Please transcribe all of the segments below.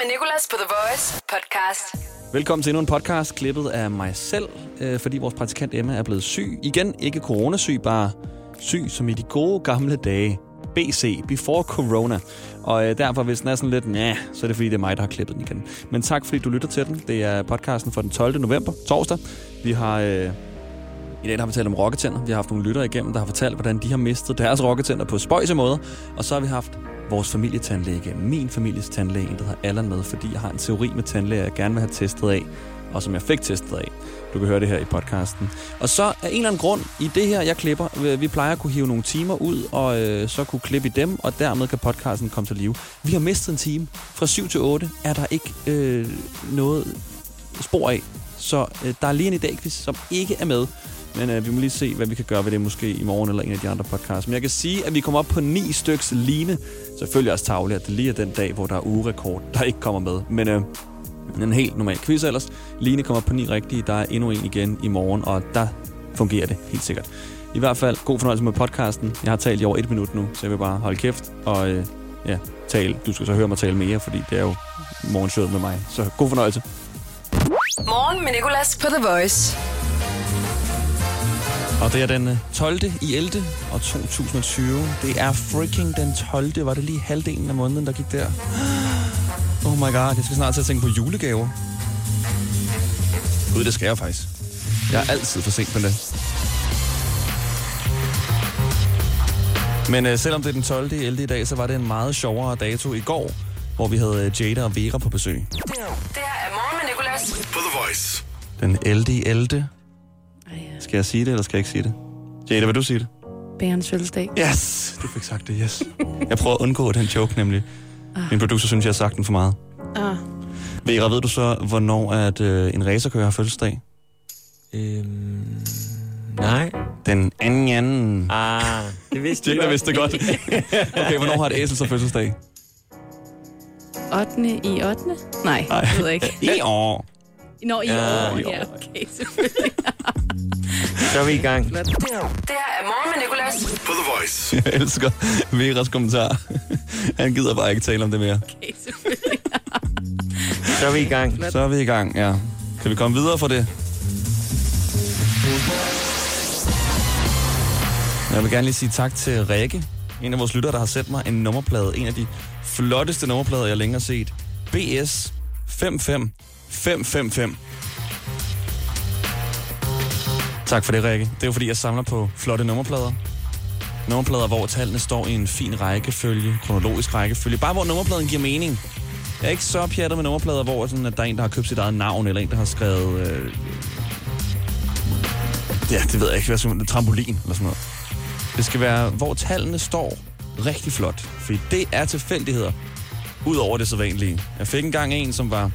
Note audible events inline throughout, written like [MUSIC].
med Nicolas på The Voice podcast. Velkommen til endnu en podcast, klippet af mig selv, øh, fordi vores praktikant Emma er blevet syg. Igen, ikke coronasyg, bare syg som i de gode gamle dage. BC, Before Corona. Og øh, derfor, hvis den er sådan lidt, ja, så er det fordi, det er mig, der har klippet den igen. Men tak, fordi du lytter til den. Det er podcasten for den 12. november, torsdag. Vi har... Øh, i dag der har vi talt om rocketænder. Vi har haft nogle lyttere igennem, der har fortalt, hvordan de har mistet deres rocketænder på spøjse måder. Og så har vi haft vores familietandlæge, min families tandlæge, en der hedder Allan med, fordi jeg har en teori med tandlæger, jeg gerne vil have testet af, og som jeg fik testet af. Du kan høre det her i podcasten. Og så er en eller anden grund i det her, jeg klipper, øh, vi plejer at kunne hive nogle timer ud, og øh, så kunne klippe i dem, og dermed kan podcasten komme til live. Vi har mistet en time. Fra 7 til 8 er der ikke øh, noget spor af. Så øh, der er lige en i dag, som ikke er med. Men øh, vi må lige se, hvad vi kan gøre ved det måske i morgen eller en af de andre podcasts. Men jeg kan sige, at vi kommer op på ni styks line. Selvfølgelig også tavle, at det lige er den dag, hvor der er ugerekord, der ikke kommer med. Men øh, en helt normal quiz ellers. Line kommer op på ni rigtige. Der er endnu en igen i morgen, og der fungerer det helt sikkert. I hvert fald, god fornøjelse med podcasten. Jeg har talt i over et minut nu, så jeg vil bare holde kæft og øh, ja, tale. Du skal så høre mig tale mere, fordi det er jo morgenshowet med mig. Så god fornøjelse. Morgen med Nicolas på The Voice. Og det er den 12. i 11. og 2020. Det er freaking den 12. Var det lige halvdelen af måneden, der gik der? [GASPS] Oh my god, jeg skal snart til at tænke på julegaver. Gud, det skal jeg faktisk. Jeg er altid for sent med det. Men øh, selvom det er den 12. i 11. i dag, så var det en meget sjovere dato i går, hvor vi havde øh, Jada og Vera på besøg. Det her er morgen med Nicolas. På The Voice. Den 11. i 11. Ej. Skal jeg sige det, eller skal jeg ikke sige det? Jada, vil du sige det? Bærens fødselsdag. Yes! Du fik sagt det, yes. Jeg prøver at undgå den joke, nemlig. Min producer synes, jeg har sagt den for meget. Ah, Vera, ved du så, hvornår at, øh, en racerkører har fødselsdag? Øhm, nej. Den anden anden. Ah, det vidste Jada vidste det godt. okay, hvornår har et æsel så fødselsdag? 8. i 8. Nej, jeg ved jeg ikke. [LAUGHS] I år. Nå, i Ja, år. i Ja, år. okay, selvfølgelig. Så er vi i gang. Det her er morgen med Nicolas. På The Voice. Jeg elsker Veras kommentar. Han gider bare ikke tale om det mere. Okay, selvfølgelig. Så er vi i gang. Så er vi i gang, ja. Kan vi komme videre for det? Jeg vil gerne lige sige tak til Rikke, en af vores lyttere, der har sendt mig en nummerplade. En af de flotteste nummerplader, jeg længe har set. BS 555. Tak for det, Rikke. Det er jo fordi, jeg samler på flotte nummerplader. Nummerplader, hvor tallene står i en fin rækkefølge, kronologisk rækkefølge. Bare hvor nummerpladen giver mening. Jeg er ikke så pjattet med nummerplader, hvor sådan, at der er en, der har købt sit eget navn, eller en, der har skrevet... Øh... Ja, det ved jeg ikke, hvad sådan, trampolin eller sådan noget. Det skal være, hvor tallene står rigtig flot. For det er tilfældigheder, ud over det sædvanlige. Jeg fik engang en, som var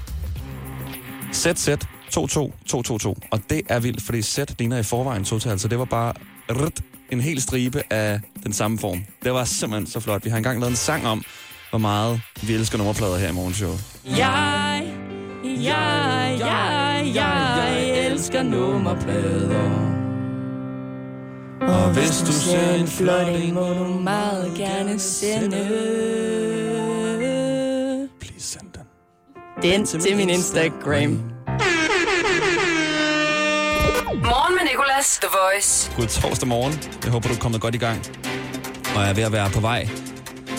ZZ 22222, og det er vildt, fordi Z ligner i forvejen total, så det var bare rrt, en hel stribe af den samme form. Det var simpelthen så flot. Vi har engang lavet en sang om, hvor meget vi elsker nummerplader her i morgenshowet. Jeg, jeg, jeg, jeg elsker nummerplader. Og hvis du ser en flot en, må du meget gerne sende den til min Instagram. Morgen med Nicolas. The Voice. God torsdag morgen. Jeg håber, du er kommet godt i gang. Og er ved at være på vej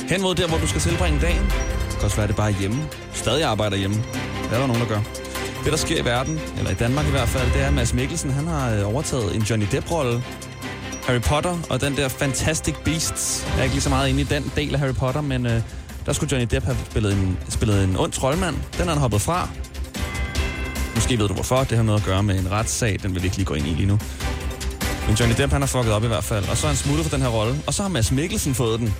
hen mod der, hvor du skal tilbringe dagen. Det kan også være, at det bare er hjemme. Stadig arbejder hjemme. Det er der nogen, der gør. Det, der sker i verden, eller i Danmark i hvert fald, det er, at Mads Mikkelsen han har øh, overtaget en Johnny Depp-rolle. Harry Potter og den der Fantastic Beasts. Jeg er ikke lige så meget inde i den del af Harry Potter, men øh, der skulle Johnny Depp have spillet en, spillet en ond troldmand. Den har han hoppet fra. Måske ved du hvorfor. Det har noget at gøre med en retssag. Den vil vi ikke lige gå ind i lige nu. Men Johnny Depp, han har fucket op i hvert fald. Og så er han smuttet for den her rolle. Og så har Mads Mikkelsen fået den.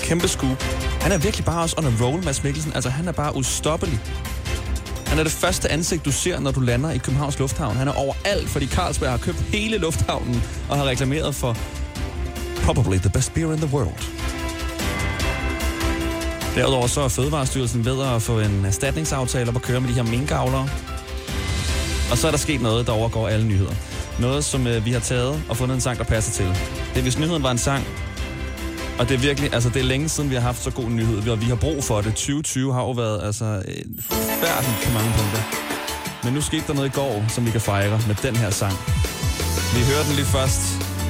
Kæmpe scoop. Han er virkelig bare også on a roll, Mads Mikkelsen. Altså, han er bare ustoppelig. Han er det første ansigt, du ser, når du lander i Københavns Lufthavn. Han er overalt, fordi Carlsberg har købt hele lufthavnen og har reklameret for probably the best beer in the world. Derudover så er Fødevarestyrelsen ved at få en erstatningsaftale op at køre med de her minkavlere. Og så er der sket noget, der overgår alle nyheder. Noget, som øh, vi har taget og fundet en sang, der passer til. Det er, hvis nyheden var en sang, Og det er virkelig, altså det er længe siden, vi har haft så god nyhed, og vi har brug for det. 2020 har jo været altså en forfærdelig på mange punkter. Men nu skete der noget i går, som vi kan fejre med den her sang. Vi hører den lige først,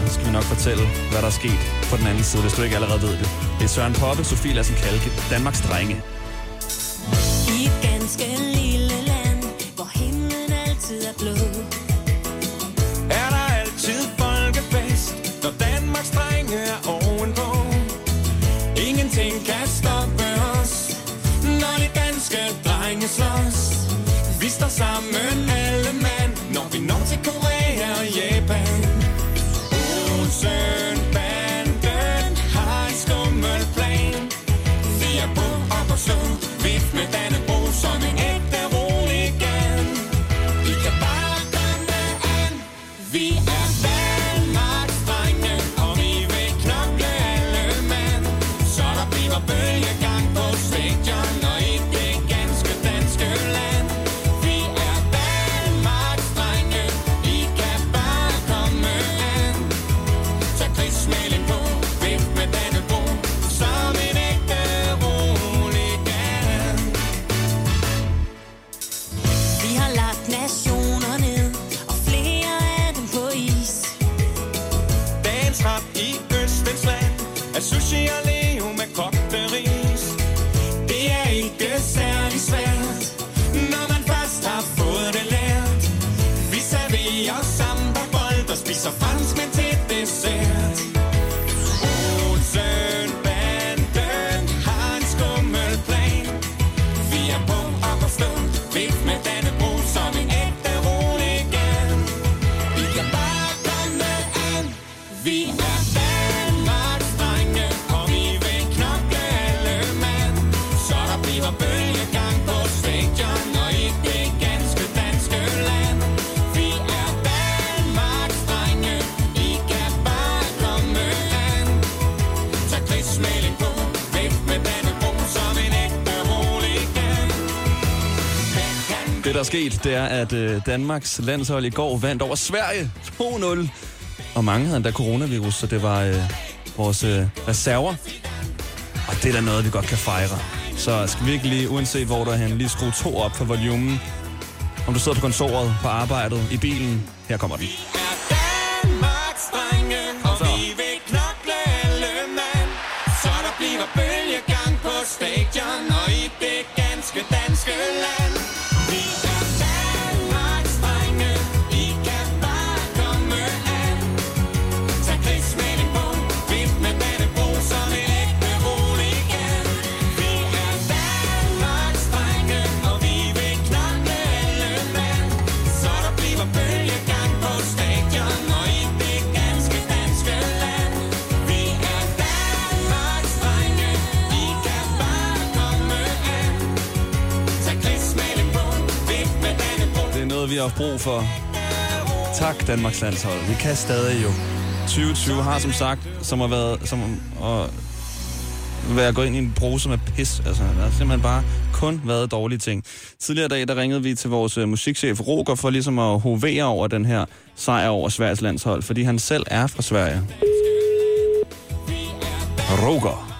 så skal vi nok fortælle, hvad der er sket på den anden side, hvis du ikke allerede ved det. Det er Søren Poppe, Sofie Lassen Kalke, Danmarks Drenge. I et ganske lille land, hvor himlen altid er blå. er der altid folkefest, når Danmarks drenge er ovenpå. Ingenting kan stoppe os, når de danske drenge slås. Vi står sammen sket, det er, at øh, Danmarks landshold i går vandt over Sverige 2-0. Og mange havde endda coronavirus, så det var øh, vores øh, reserver. Og det er da noget, vi godt kan fejre. Så skal vi ikke lige, uanset hvor du er henne, lige skrue to op for volumen. Om du sidder på kontoret, på arbejdet, i bilen. Her kommer den. der stadion og i det ganske danske land. Vi har haft brug for. Tak, Danmarks landshold. Vi kan stadig jo. 2020 har som sagt, som har været, som at være gået ind i en bruse med pis. Altså, der har simpelthen bare kun været dårlige ting. Tidligere dag, der ringede vi til vores øh, musikchef Roger for ligesom at hovere over den her sejr over Sveriges landshold, fordi han selv er fra Sverige. Roger.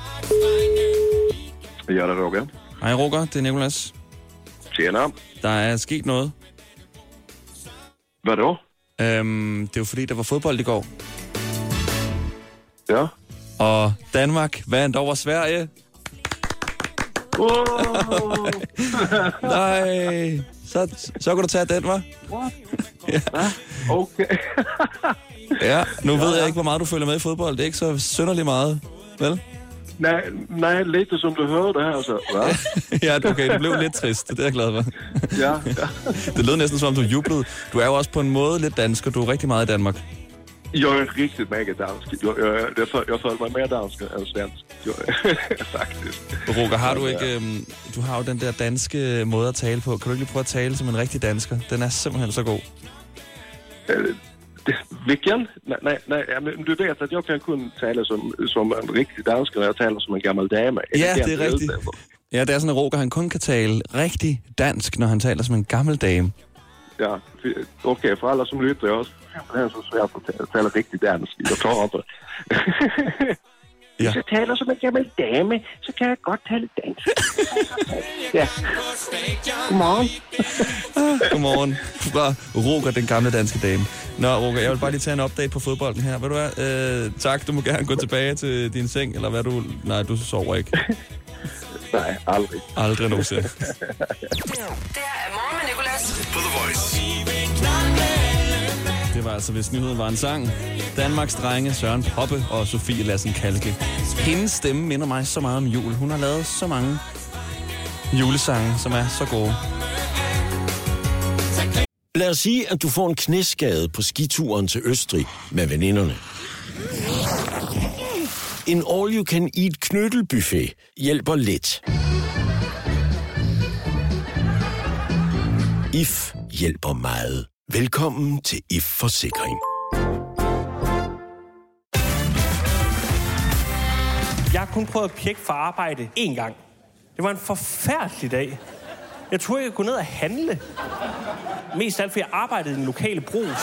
Ja, det er Roger. Hej Roger, det er Nicolas. Tjena. Der er sket noget. Hvad då? Øhm, det er jo fordi, der var fodbold i går. Ja. Og Danmark vandt over Sverige. Wow. [LAUGHS] Nej, så, så kan du tage den, var. [LAUGHS] okay. Ja, nu ved jeg ikke, hvor meget du følger med i fodbold. Det er ikke så synderligt meget, vel? Nej, nej, lidt som du hørte her, så. Hvad? [LAUGHS] ja, okay, det blev lidt trist. Det er jeg glad for. [LAUGHS] Ja, ja. Det lød næsten som om, du jublede. Du er jo også på en måde lidt dansk, og du er rigtig meget i Danmark. Jag är riktigt mega dansk. Jag, jag, föl- jag följer mig mer dansk än svensk. Jag, [LAUGHS] faktiskt. Roger, har du ikke... Øhm, du har jo den der danske måde at tale på. Kan du ikke lige prøve at tale som en rigtig dansker? Den er simpelthen så god. Det- Vilken? Nej, nej, nej, men du vet att jag kan kun tala som, som en riktig dansk när jag talar som en gammal dame. Ja, det er jag rigtigt. Ja, det er sådan, at Roger han kun kan tale rigtig dansk, når han taler som en gammel dame. Ja, okej, för alla som lyssnar, jag är så svårt att ta- tala riktigt dansk. Jag klarar inte. Hvis jeg taler som en gammel dame, så kan jeg godt tale dansk. [LAUGHS] ja. Godmorgen. [LAUGHS] Godmorgen fra Roger, den gamle danske dame. Nå, Roger, jeg vil bare lige tage en update på fodbolden her. Ved du hvad? Øh, tak, du må gerne gå tilbage til din seng, eller hvad du... Nej, du sover ikke. [LAUGHS] Nej, aldrig. Aldrig nogensinde. Det her er morgen med Nicolas. På The Voice. Var altså, hvis nyheden var en sang. Danmarks drenge Søren Poppe og Sofie Lassen Kalke. Hendes stemme minder mig så meget om jul. Hun har lavet så mange julesange, som er så gode. Lad os sige, at du får en knæskade på skituren til Østrig med veninderne. En all-you-can-eat knyttelbuffet hjælper lidt. IF hjælper meget. Velkommen til IF Forsikring. Jeg har kun prøvet at pjekke for arbejde én gang. Det var en forfærdelig dag. Jeg troede, jeg kunne gå ned og handle. Mest af alt, fordi jeg arbejdede i den lokale brus.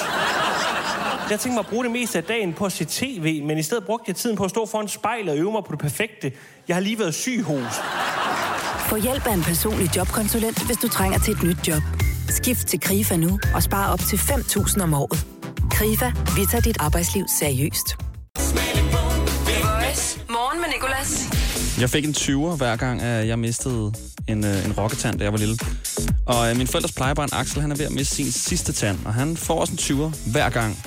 Jeg tænkte mig at bruge det meste af dagen på at se tv, men i stedet brugte jeg tiden på at stå foran spejlet og øve mig på det perfekte. Jeg har lige været syg hos. Få hjælp af en personlig jobkonsulent, hvis du trænger til et nyt job. Skift til KRIFA nu og spare op til 5.000 om året. KRIFA, vi tager dit arbejdsliv seriøst. Voice. Morgen med Nicolas. Jeg fik en 20'er hver gang, at jeg mistede en, øh, en rocketand, da jeg var lille. Og øh, min forældres plejebarn Axel, han er ved at miste sin sidste tand, og han får også en 20'er hver gang.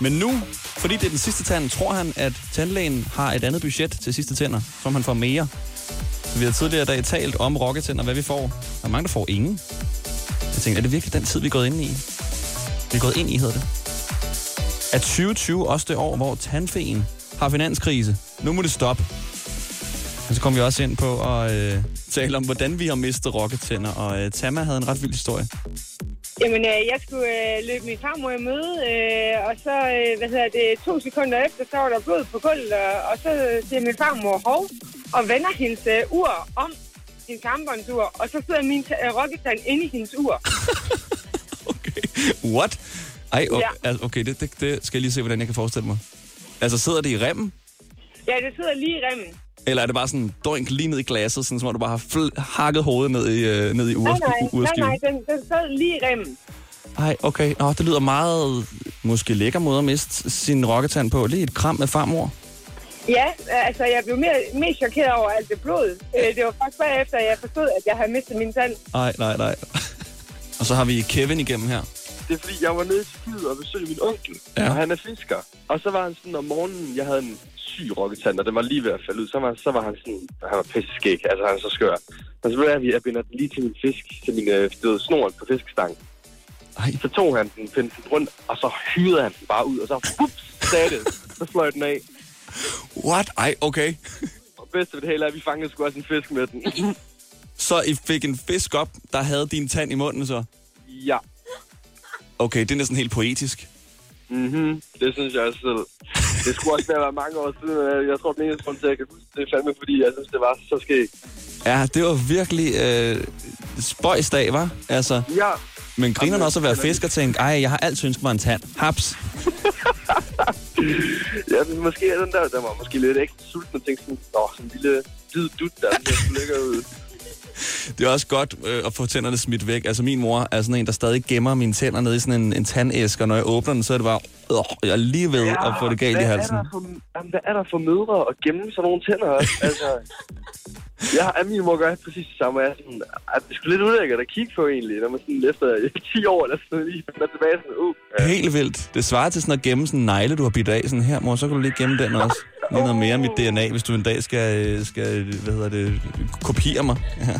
Men nu, fordi det er den sidste tand, tror han, at tandlægen har et andet budget til sidste tænder, som han får mere. Vi har tidligere i dag talt om rocketænder, hvad vi får. Der er mange, der får ingen. Jeg tænkte, er det virkelig den tid, vi er gået ind i? Vi er gået ind i, hedder det. Er 2020 også det år, hvor tandfeen har finanskrise? Nu må det stoppe. Og så kom vi også ind på at øh, tale om, hvordan vi har mistet rocketænder, og øh, Tama havde en ret vild historie. Jamen, øh, jeg skulle øh, løbe min farmor i møde, øh, og så, øh, hvad hedder det, to sekunder efter, så var der blod på gulvet, og, og så siger min farmor hov, og vender hendes øh, ur om, hendes armbåndsur, og så sidder min rocketand inde i hendes ur. [LAUGHS] What? Ej, okay, Ja. altså, okay det, det, det skal jeg lige se, hvordan jeg kan forestille mig. Altså, sidder det i remmen? Ja, det sidder lige i remmen. Eller er det bare sådan doink lige ned i glasset, sådan som om du bare har fl- hakket hovedet ned i, øh, ned i ur, Nej, nej, nej, urskiven? nej, den, den sad lige i remmen. Ej, okay. Nå, det lyder meget, måske lækker måde at miste sin rocketand på. Lige et kram med farmor. Ja, altså, jeg blev mere, mest chokeret over alt det blod. Øh, det var først bagefter, at jeg forstod, at jeg havde mistet min tand. Nej, nej, nej. [LAUGHS] Og så har vi Kevin igennem her. Det er fordi, jeg var nede til flyet og besøgte min onkel, Ja. og han er fisker. Og så var han sådan om morgenen, jeg havde en syg rokketand, og den var lige ved at falde ud. Så var, så var han sådan, han var pisse skæg, altså han er så skør. Og så blev jeg, at jeg binder den lige til min fisk, til min øh, snoren på fiskestangen. Ej. Så tog han den, pendte den rundt, og så hyrede han den bare ud, og så ups, sagde det. Så fløj den af. What? Ej, okay. Og bedste ved det hele er, at vi fangede sgu også en fisk med den. Så I fik en fisk op, der havde din tand i munden så? ja. Okay, det er næsten helt poetisk. Mhm, det synes jeg også selv. Det skulle også være mange år siden. Jeg tror, den eneste grund til, at jeg kan huske det, er fandme, fordi jeg synes, det var så skægt. Ja, det var virkelig øh, spøjsdag, var? Altså, Ja, men griner også at være fisk og tænke, ej, jeg har altid ønsket mig en tand. Haps. [LAUGHS] ja men måske er den der, der var måske lidt ekstra sulten og tænkte sådan, åh, sådan en lille hvid dut, der lækker ud. [LAUGHS] Det er også godt øh, at få tænderne smidt væk. Altså, min mor er sådan en, der stadig gemmer mine tænder nede i sådan en, en tandæske, og når jeg åbner den, så er det bare, øh, jeg er lige ved at få det galt i halsen. Er der for, jamen, hvad er der for mødre at gemme sådan nogle tænder altså, [LAUGHS] jeg og min mor gør præcis det samme. og Jeg er sådan, at det er sgu lidt ulækkert at kigge på egentlig, når man sådan efter [LAUGHS] 10 år eller sådan noget, lige finder tilbage sådan, uh, ja. Helt vildt. Det svarer til sådan at gemme sådan en negle, du har bidt af. Sådan her, mor, så kan du lige gemme den også. Lige noget mere af mit DNA, hvis du en dag skal, øh, skal hvad hedder det, kopiere mig. Ja. [LAUGHS]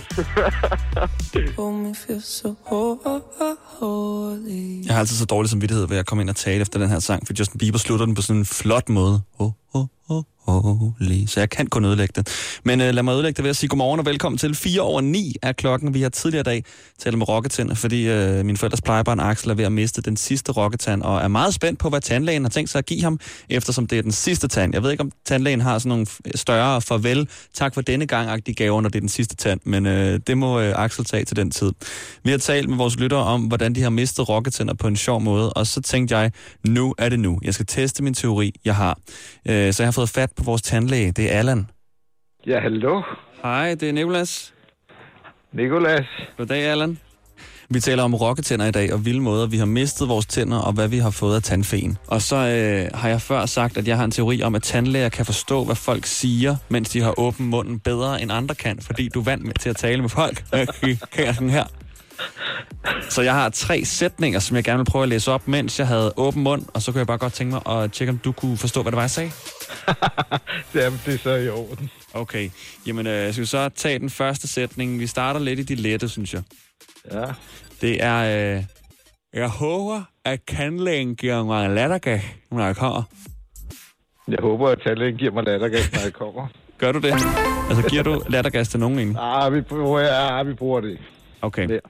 Jeg har altid så dårlig samvittighed ved at komme ind og tale efter den her sang, for Justin Bieber slutter den på sådan en flot måde. Oh, oh, oh, holy. Så jeg kan kun ødelægge det. Men øh, lad mig ødelægge det ved at sige godmorgen og velkommen til 4 over 9 er klokken. Vi har tidligere i dag talt med rocketænder, fordi øh, min forældres plejebarn Axel er ved at miste den sidste rocketand, og er meget spændt på, hvad tandlægen har tænkt sig at give ham, eftersom det er den sidste tand. Jeg ved ikke, om tandlægen har sådan nogle øh, større farvel, tak for denne gang de gaver, når det er den sidste tand, men øh, det må øh, Axel tage til den tid. Vi har talt med vores lyttere om, hvordan de har mistet rocketænder på en sjov måde, og så tænkte jeg, nu er det nu. Jeg skal teste min teori, jeg har. Øh, så jeg har fået fat på vores tandlæge. Det er Allan. Ja, hallo. Hej, det er Nikolas. Nikolas. Goddag, Allan. Vi taler om rokketænder i dag, og vilde måder, vi har mistet vores tænder, og hvad vi har fået af tandfen. Og så øh, har jeg før sagt, at jeg har en teori om, at tandlæger kan forstå, hvad folk siger, mens de har åben munden bedre end andre kan, fordi du er vant med til at tale med folk. [LAUGHS] Øh, kan jeg sådan her? Så jeg har tre sætninger, som jeg gerne vil prøve at læse op, mens jeg havde åben mund, og så kunne jeg bare godt tænke mig at tjekke, om du kunne forstå, hvad det var, jeg sagde. [LAUGHS] Jamen, det er så i orden. Okay, jamen øh, skal vi så tage den første sætning. Vi starter lidt i de lette, synes jeg. Ja. Det er, øh, jeg håber, at tandlægen giver mig lattergas, når jeg kommer. Jeg håber, at tandlægen giver mig lattergas, når jeg kommer. [LAUGHS] Gør du det? Altså, giver du lattergas til nogen egentlig? Ah, vi bruger, ja, vi bruger det. Okay.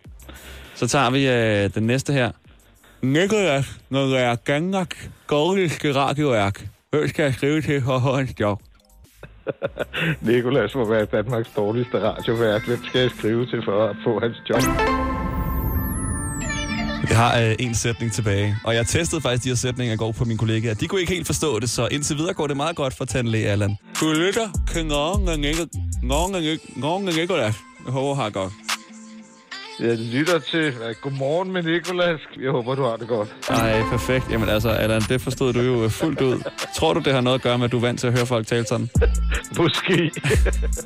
Så tager vi øh, den næste her. Nikolas, når jeg gangak, gordiske radioværk. Hvem skal jeg skrive til for at få en job? [LAUGHS] Nikolas må være Danmarks dårligste radiovært. Hvem skal jeg skrive til for at få hans job? Jeg har øh, en sætning tilbage, og jeg testede faktisk de her sætninger i går på mine kollegaer. De kunne ikke helt forstå det, så indtil videre går det meget godt for tandlæge Allan. Du lytter til Ngongen Nikolas. Jeg håber, har godt. Jeg lytter til Godmorgen med Nikolas. Jeg håber, du har det godt. Ej, perfekt. Jamen altså, Allan, det forstod du jo øh, fuldt ud. Tror du, det har noget at gøre med, at du er vant til at høre folk tale sådan? [LAUGHS] Måske.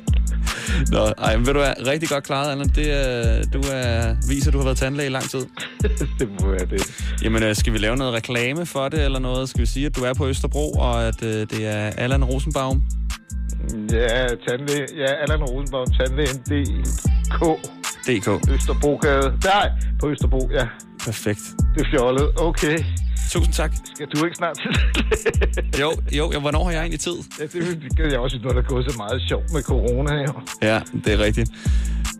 [LAUGHS] Nå, ej, men ved du hvad, rigtig godt klaret, Allan. Det, du er, viser, at du har været tandlæge i lang tid. [LAUGHS] det må være det. Jamen, øh, skal vi lave noget reklame for det, eller noget? Skal vi sige, at du er på Østerbro, og at øh, det er Allan Rosenbaum? Ja, tandlæge. Ja, Allan Rosenbaum, tandlægen DK. DK. Østerbrogade. Nej, på Østerbro, ja. Perfekt. Det er fjollet. Okay. Tusind tak. Skal du ikke snart til [LAUGHS] Jo, jo, jo, hvornår har jeg egentlig tid? Ja, det kan jeg også, nu er der gået så meget sjovt med corona her. Ja, det er rigtigt.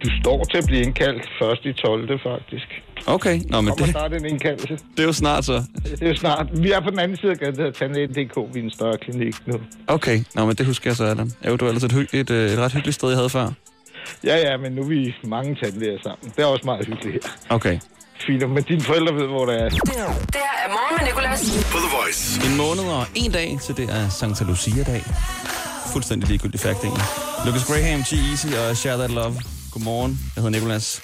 Du står til at blive indkaldt først i 12. faktisk. Okay, nå, men det, starte en indkaldelse. det er jo snart så. Det er jo snart. Vi er på den anden side af gaden, der Tandlægen.dk. Vi er en større klinik nu. Okay, nå, men det husker jeg så, Allan. Er jo, du er ellers et, hy- et, øh, et ret hyggeligt sted, jeg havde før. Ja, ja, men nu er vi mange tandlæger sammen. Det er også meget hyggeligt her. Okay. Fint, men dine forældre ved, hvor det er. Det her er morgen med Nicolas. På The Voice. En måned og en dag til det er Santa Lucia-dag. Fuldstændig ligegyldigt fakt, egentlig. Lucas Graham, G-Eazy og Share That Love. Godmorgen, jeg hedder Nikolas.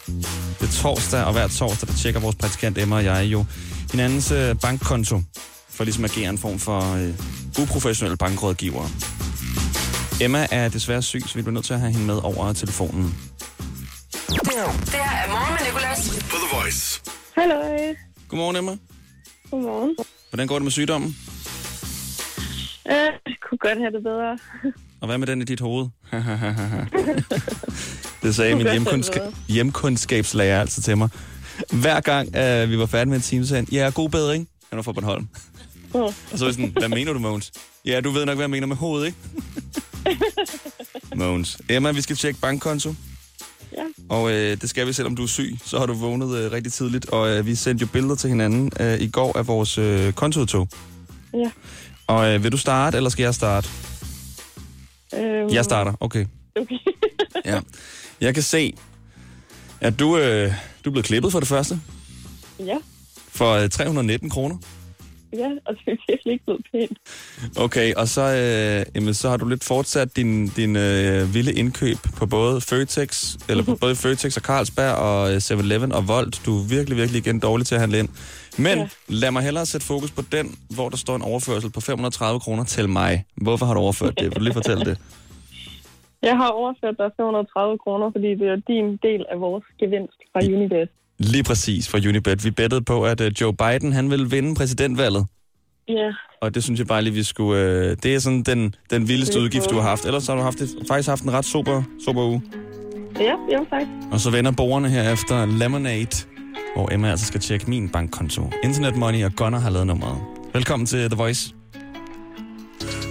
Det er torsdag, og hver torsdag, der tjekker vores praktikant Emma og jeg jo hinandens øh, bankkonto, for ligesom at agere en form for øh, uprofessionelle bankrådgivere. Emma er desværre syg, så vi bliver nødt til at have hende med over telefonen. Det her er morgen med Nicolas. På The Voice. Hallo. Godmorgen, Emma. Godmorgen. Hvordan går det med sygdommen? Øh, jeg kunne godt have det bedre. Og hvad med den i dit hoved? [LAUGHS] det sagde min hjemkundska- hjemkundskabslærer altså til mig. Hver gang uh, vi var færdige med en time, så sagde han, ja, god bedring. Han var fra Bornholm. Mm. Og så var jeg sådan, hvad mener du, Mogens? Ja, du ved nok, hvad jeg mener med hovedet, ikke? Mogens. Emma, vi skal tjekke bankkonto. Ja. Og øh, det skal vi, selvom du er syg. Så har du vågnet øh, rigtig tidligt. Og øh, vi sendte jo billeder til hinanden øh, i går af vores øh, kontoudtog. Ja. Og øh, vil du starte, eller skal jeg starte? Øhm, Jeg starter, okay. Okay. [LAUGHS] Ja. Jeg kan se, at du, øh, du er blevet klippet for det første. ja, For øh, 319 kroner. Ja, og det er virkelig ikke blevet pænt. Okay, og så, øh, jamen, så har du lidt fortsat din, din øh, vilde indkøb på både Føtex, eller på både Føtex og Carlsberg og øh, 7-Eleven og Volt. Du er virkelig, virkelig igen dårlig til at handle ind. Men ja. Ja. lad mig hellere sætte fokus på den, hvor der står en overførsel på 530 kroner til mig. Hvorfor har du overført det? Vil du lige fortælle det? Jeg har overført dig 530 kroner, fordi det er din del af vores gevinst fra Unibet. Lige præcis for Unibet. Vi bettede på, at øh, Joe Biden han ville vinde præsidentvalget. Ja, Og det synes jeg bare lige, vi skulle... Øh, det er sådan den, den vildeste udgift, du har haft. Ellers har du haft et, faktisk haft en ret super, super uge. ja, jo tak. Og så vender borgerne her efter Lemonade, hvor Emma altså skal tjekke min bankkonto. Internet Money og Gunner har lavet nummeret. Velkommen til The Voice.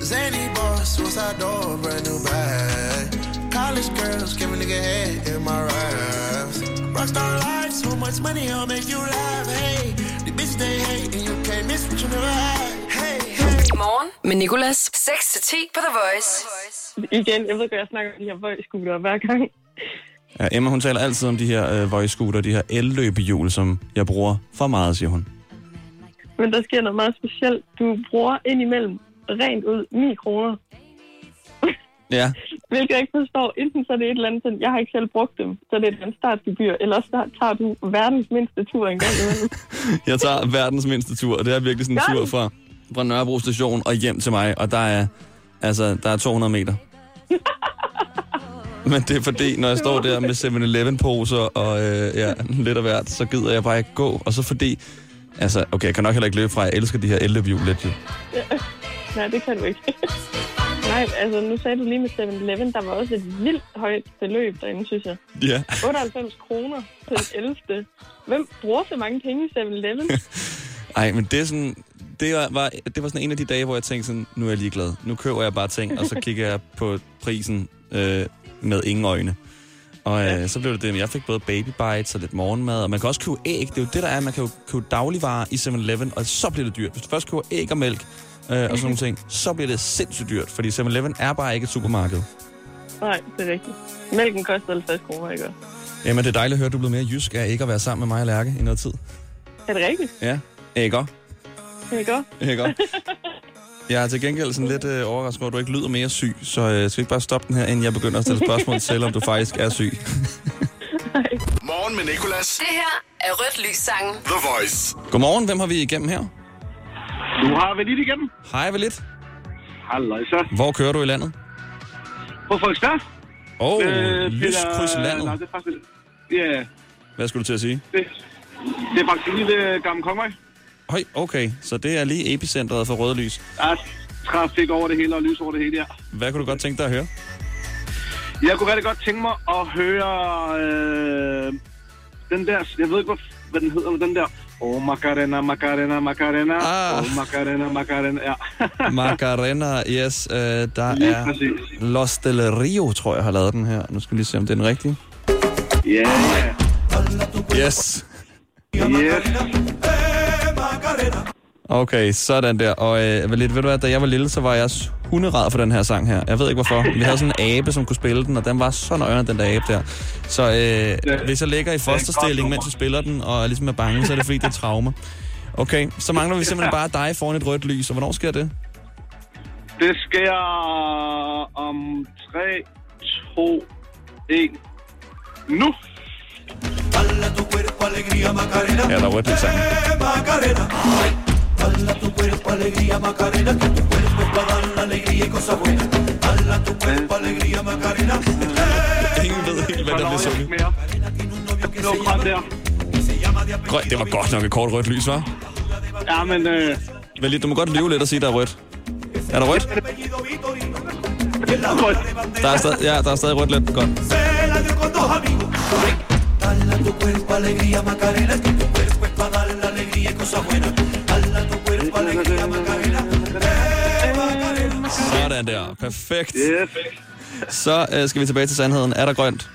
Zany boss, suicide door, brand new bag. College girls, give a nigga head in my raps. Rockstar life, so much money, I'll make you laugh. Hey, the bitch they hate, and you can't miss what you never had. Hey, hey. Morgen med Nicolas. 6-10 på The Voice. Igen, jeg ved godt, jeg snakker om de her voice hver gang. Ja, Emma, hun taler altid om de her øh, Voice Scooter, de her el-løbehjul, som jeg bruger for meget, siger hun. Men der sker noget meget specielt. Du bruger indimellem rent ud 9 kroner. Ja. Hvilket jeg ikke forstår. Enten så er det et eller andet, sådan, jeg har ikke selv brugt dem, så det er et startgebyr, eller der tager du verdens mindste tur en gang imellem. [LAUGHS] Jeg tager verdens mindste tur, og det er virkelig sådan en Gør tur fra, fra Nørrebro station og hjem til mig, og der er, altså, der er 200 meter. [LAUGHS] Men det er fordi, når jeg står der med 7-Eleven-poser og øh, ja, lidt af hvert, så gider jeg bare ikke gå. Og så fordi, altså, okay, jeg kan nok heller ikke løbe fra, jeg elsker de her elløbhjul lidt jo. Nej, det kan du ikke. [LAUGHS] Nej, altså nu sagde du lige med 7-Eleven, der var også et vildt højt beløb derinde, synes jeg. Ja. 98 kroner til den 11. Hvem bruger så mange penge i 7-Eleven? [LAUGHS] Ej, men det er sådan... Det var, var, det var sådan en af de dage, hvor jeg tænkte sådan, nu er jeg ligeglad. Nu køber jeg bare ting, og så kigger jeg på prisen øh, med ingen øjne. Og øh, så blev det det, jeg fik både baby bites og lidt morgenmad, og man kan også købe æg. Det er jo det, der er, man kan jo købe dagligvarer i 7-Eleven, og så bliver det dyrt. Hvis du først køber æg og mælk øh, og sådan nogle ting, så bliver det sindssygt dyrt, fordi 7-Eleven er bare ikke et supermarked. Nej, det er rigtigt. Mælken koster 50 kroner, ikke? Jamen, det er dejligt at høre, at du er blevet mere jysk af ikke at være sammen med mig og Lærke i noget tid. Er det rigtigt? Ja, ikke? Ikke? Ikke? Jeg er til gengæld sådan lidt øh, overrasket over, at du ikke lyder mere syg, så øh, skal vi ikke bare stoppe den her, inden jeg begynder at stille spørgsmål til, om du faktisk er syg. Morgen med Nicolas. Det her er Rødt Lys sangen. The Voice. Godmorgen, hvem har vi igennem her? Du har vel lidt igennem? Hej, Velit. Halløj så. Hvor kører du i landet? På Frederiksberg. Åh, oh, Øh, lyskryds landet. Nej, det er faktisk... Ja, Hvad skulle du til at sige? det, det er faktisk en lille gammel kongvej. Høj, okay, så det er lige epicentret for røde lys. Der er trafik over det hele og lys over det hele, ja. Hvad kunne du godt tænke dig at høre? Jeg kunne rigtig godt tænke mig at høre øh, den der... Jeg ved ikke, hvad, hvad den hedder, men den der... Oh, Macarena, Macarena, Macarena. Ah. Oh, Macarena, Macarena, ja. [LAUGHS] Macarena, yes, øh, der Lige er præcis. Los del Rio, tror jeg, har lavet den her. Nu skal vi lige se, om det er den rigtige. Ja, yeah. Yes. Yes. Okay, sådan der. Og øh, lidt, ved du hvad, da jeg var lille, så var jeg hunderad for den her sang her. Jeg ved ikke hvorfor. Vi havde sådan en abe, som kunne spille den, og den var så nøjeren, den der abe der. Så øh, hvis jeg ligger i fosterstilling, mens jeg spiller den, og ligesom er bange, så er det fordi, det er traume. Okay, så mangler vi simpelthen bare dig foran et rødt lys. Og hvornår sker det? Det sker om 3, 2, 1. Nu! Ja, der er rødt lys sang. Ingen ved helt, hvad der bliver sunget. Det var grønt der. Grønt, det var godt nok et kort rødt lys, var? Ja, men... Øh, Vel du må godt lyve lidt og sige, der er rødt. Er der rødt? Der er stadig, ja, der er stadig rødt lidt. Godt. Sådan der. Perfekt. Yes. Så øh, skal vi tilbage til sandheden. Er der grønt?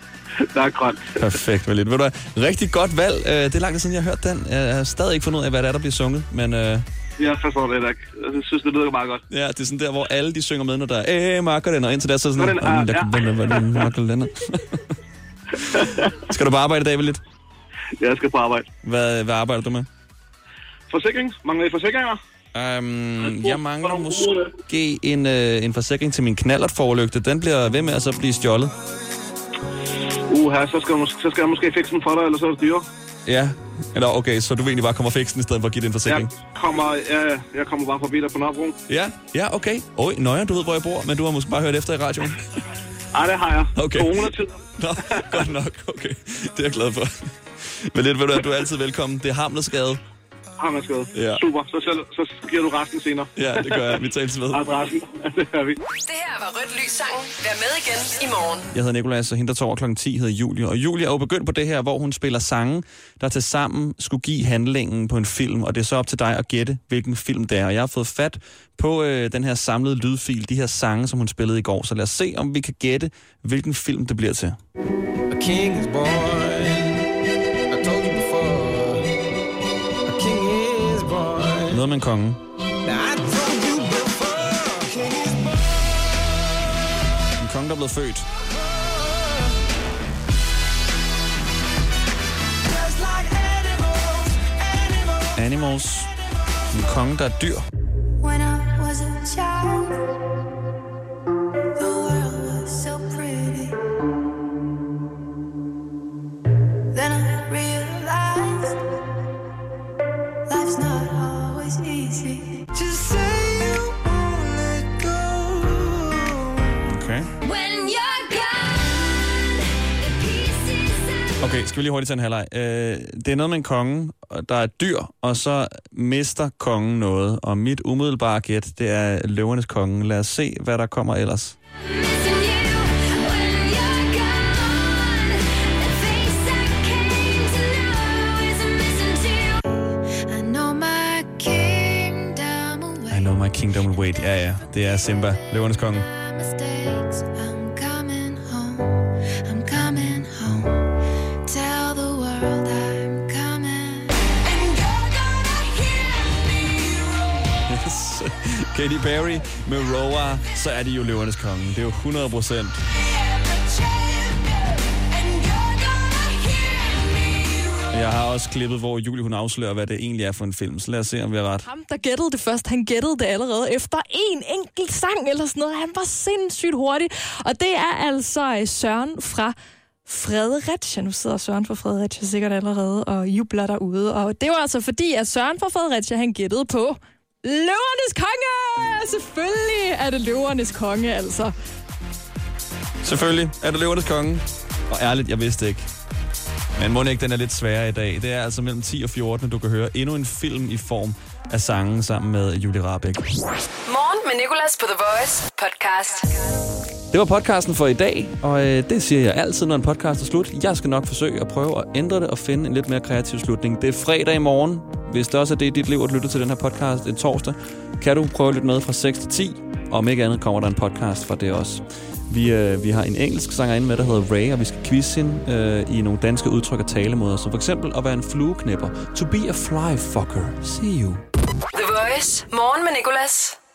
Der er grønt. Perfekt, Valit. Ved du hvad? Rigtig godt valg. Øh, det er lang tid siden, jeg har hørt den. Jeg har stadig ikke fundet ud af, hvad det er, der bliver sunget. Men øh, Jeg forstår det ikke. Jeg synes, det lyder meget godt. ja, det er sådan der, hvor alle de synger med, når der er, øh, Macarena. Og indtil der så er sådan ah, noget, ja. Skal du på arbejde i dag, Valit? Jeg skal på arbejde. Hvad, hvad arbejder du med? Forsikring? Mangler I forsikringer? Um, jeg mangler måske en, øh, en forsikring til min knallertforlygte. Den bliver ved med at så blive stjålet. Uha, så skal, jeg mås- så skal jeg måske fikse den for dig, eller så er det dyre. Ja. Eller okay, så du vil egentlig bare komme og fikse den, i stedet for at give det en Jeg forsikring? kommer, jeg, jeg kommer bare forbi dig på Nørrebro. Ja, ja, okay. Oj, nøje, du ved, hvor jeg bor, men du har måske bare hørt efter i radioen. [LAUGHS] Ej, det har jeg. Okay. Coronatid. [LAUGHS] Nå, godt nok. Okay, det er jeg glad for. Men lidt ved du, at du er altid velkommen. Det er Hamlersgade. Har man skrevet. Ja. Super, så, selv, så giver du resten senere. Ja, det gør jeg. Vi tales ved. Adressen, det er vi. Det her var Rødt Lys sangen. Vær med igen i morgen. Jeg hedder Nikolas, og hende, der tog over kl. 10, hedder Julie. Og Julie er jo begyndt på det her, hvor hun spiller sange, der til sammen skulle give handlingen på en film. Og det er så op til dig at gætte, hvilken film det er. Og jeg har fået fat på øh, den her samlede lydfil, de her sange, som hun spillede i går. Så lad os se, om vi kan gætte, hvilken film det bliver til. A king is born. Noget med en konge. En konge, der er blevet født. Animals. En konge, der er dyr. Lige hurtigt tage en halvleg. Øh, det er noget med en konge, og der er dyr, og så mister kongen noget. Og mit umiddelbare gæt, det er løvernes konge. Lad os se, hvad der kommer ellers. I know my kingdom I know my kingdom will wait. Ja, ja, det er Simba, løvernes konge. Katy Perry med Roar, så er de jo løvernes konge. Det er jo 100 procent. Jeg har også klippet, hvor Julie hun afslører, hvad det egentlig er for en film. Så lad os se, om vi har ret. Ham, der gættede det først, han gættede det allerede efter en enkelt sang eller sådan noget. Han var sindssygt hurtig. Og det er altså øh, Søren fra Fredericia. Nu sidder Søren fra Fredericia sikkert allerede og jubler derude. Og det var altså fordi, at Søren fra Fredericia, han gættede på Løvernes Konge! Selvfølgelig er det Løvernes Konge, altså. Selvfølgelig er det løvernes konge. Og ærligt, jeg vidste ikke. Men må ikke, den er lidt sværere i dag. Det er altså mellem 10 og 14, du kan høre endnu en film i form af sangen sammen med Julie Rabeck. Morgen med Nicolas på The Voice podcast. Det var podcasten for i dag, og øh, det siger jeg altid, når en podcast er slut. Jeg skal nok forsøge at prøve at ændre det og finde en lidt mere kreativ slutning. Det er fredag i morgen. Hvis det også er det i dit liv at lytte til den her podcast en torsdag, kan du prøve at lytte med fra 6 til 10. Og om ikke andet kommer der en podcast fra det også. Vi, øh, vi har en engelsk sangerinde med, der hedder Ray, og vi skal quizze hende øh, i nogle danske udtryk og talemåder, som for eksempel at være en flueknipper. To be a fly fucker. See you. The Voice. Morgen med Nicolas.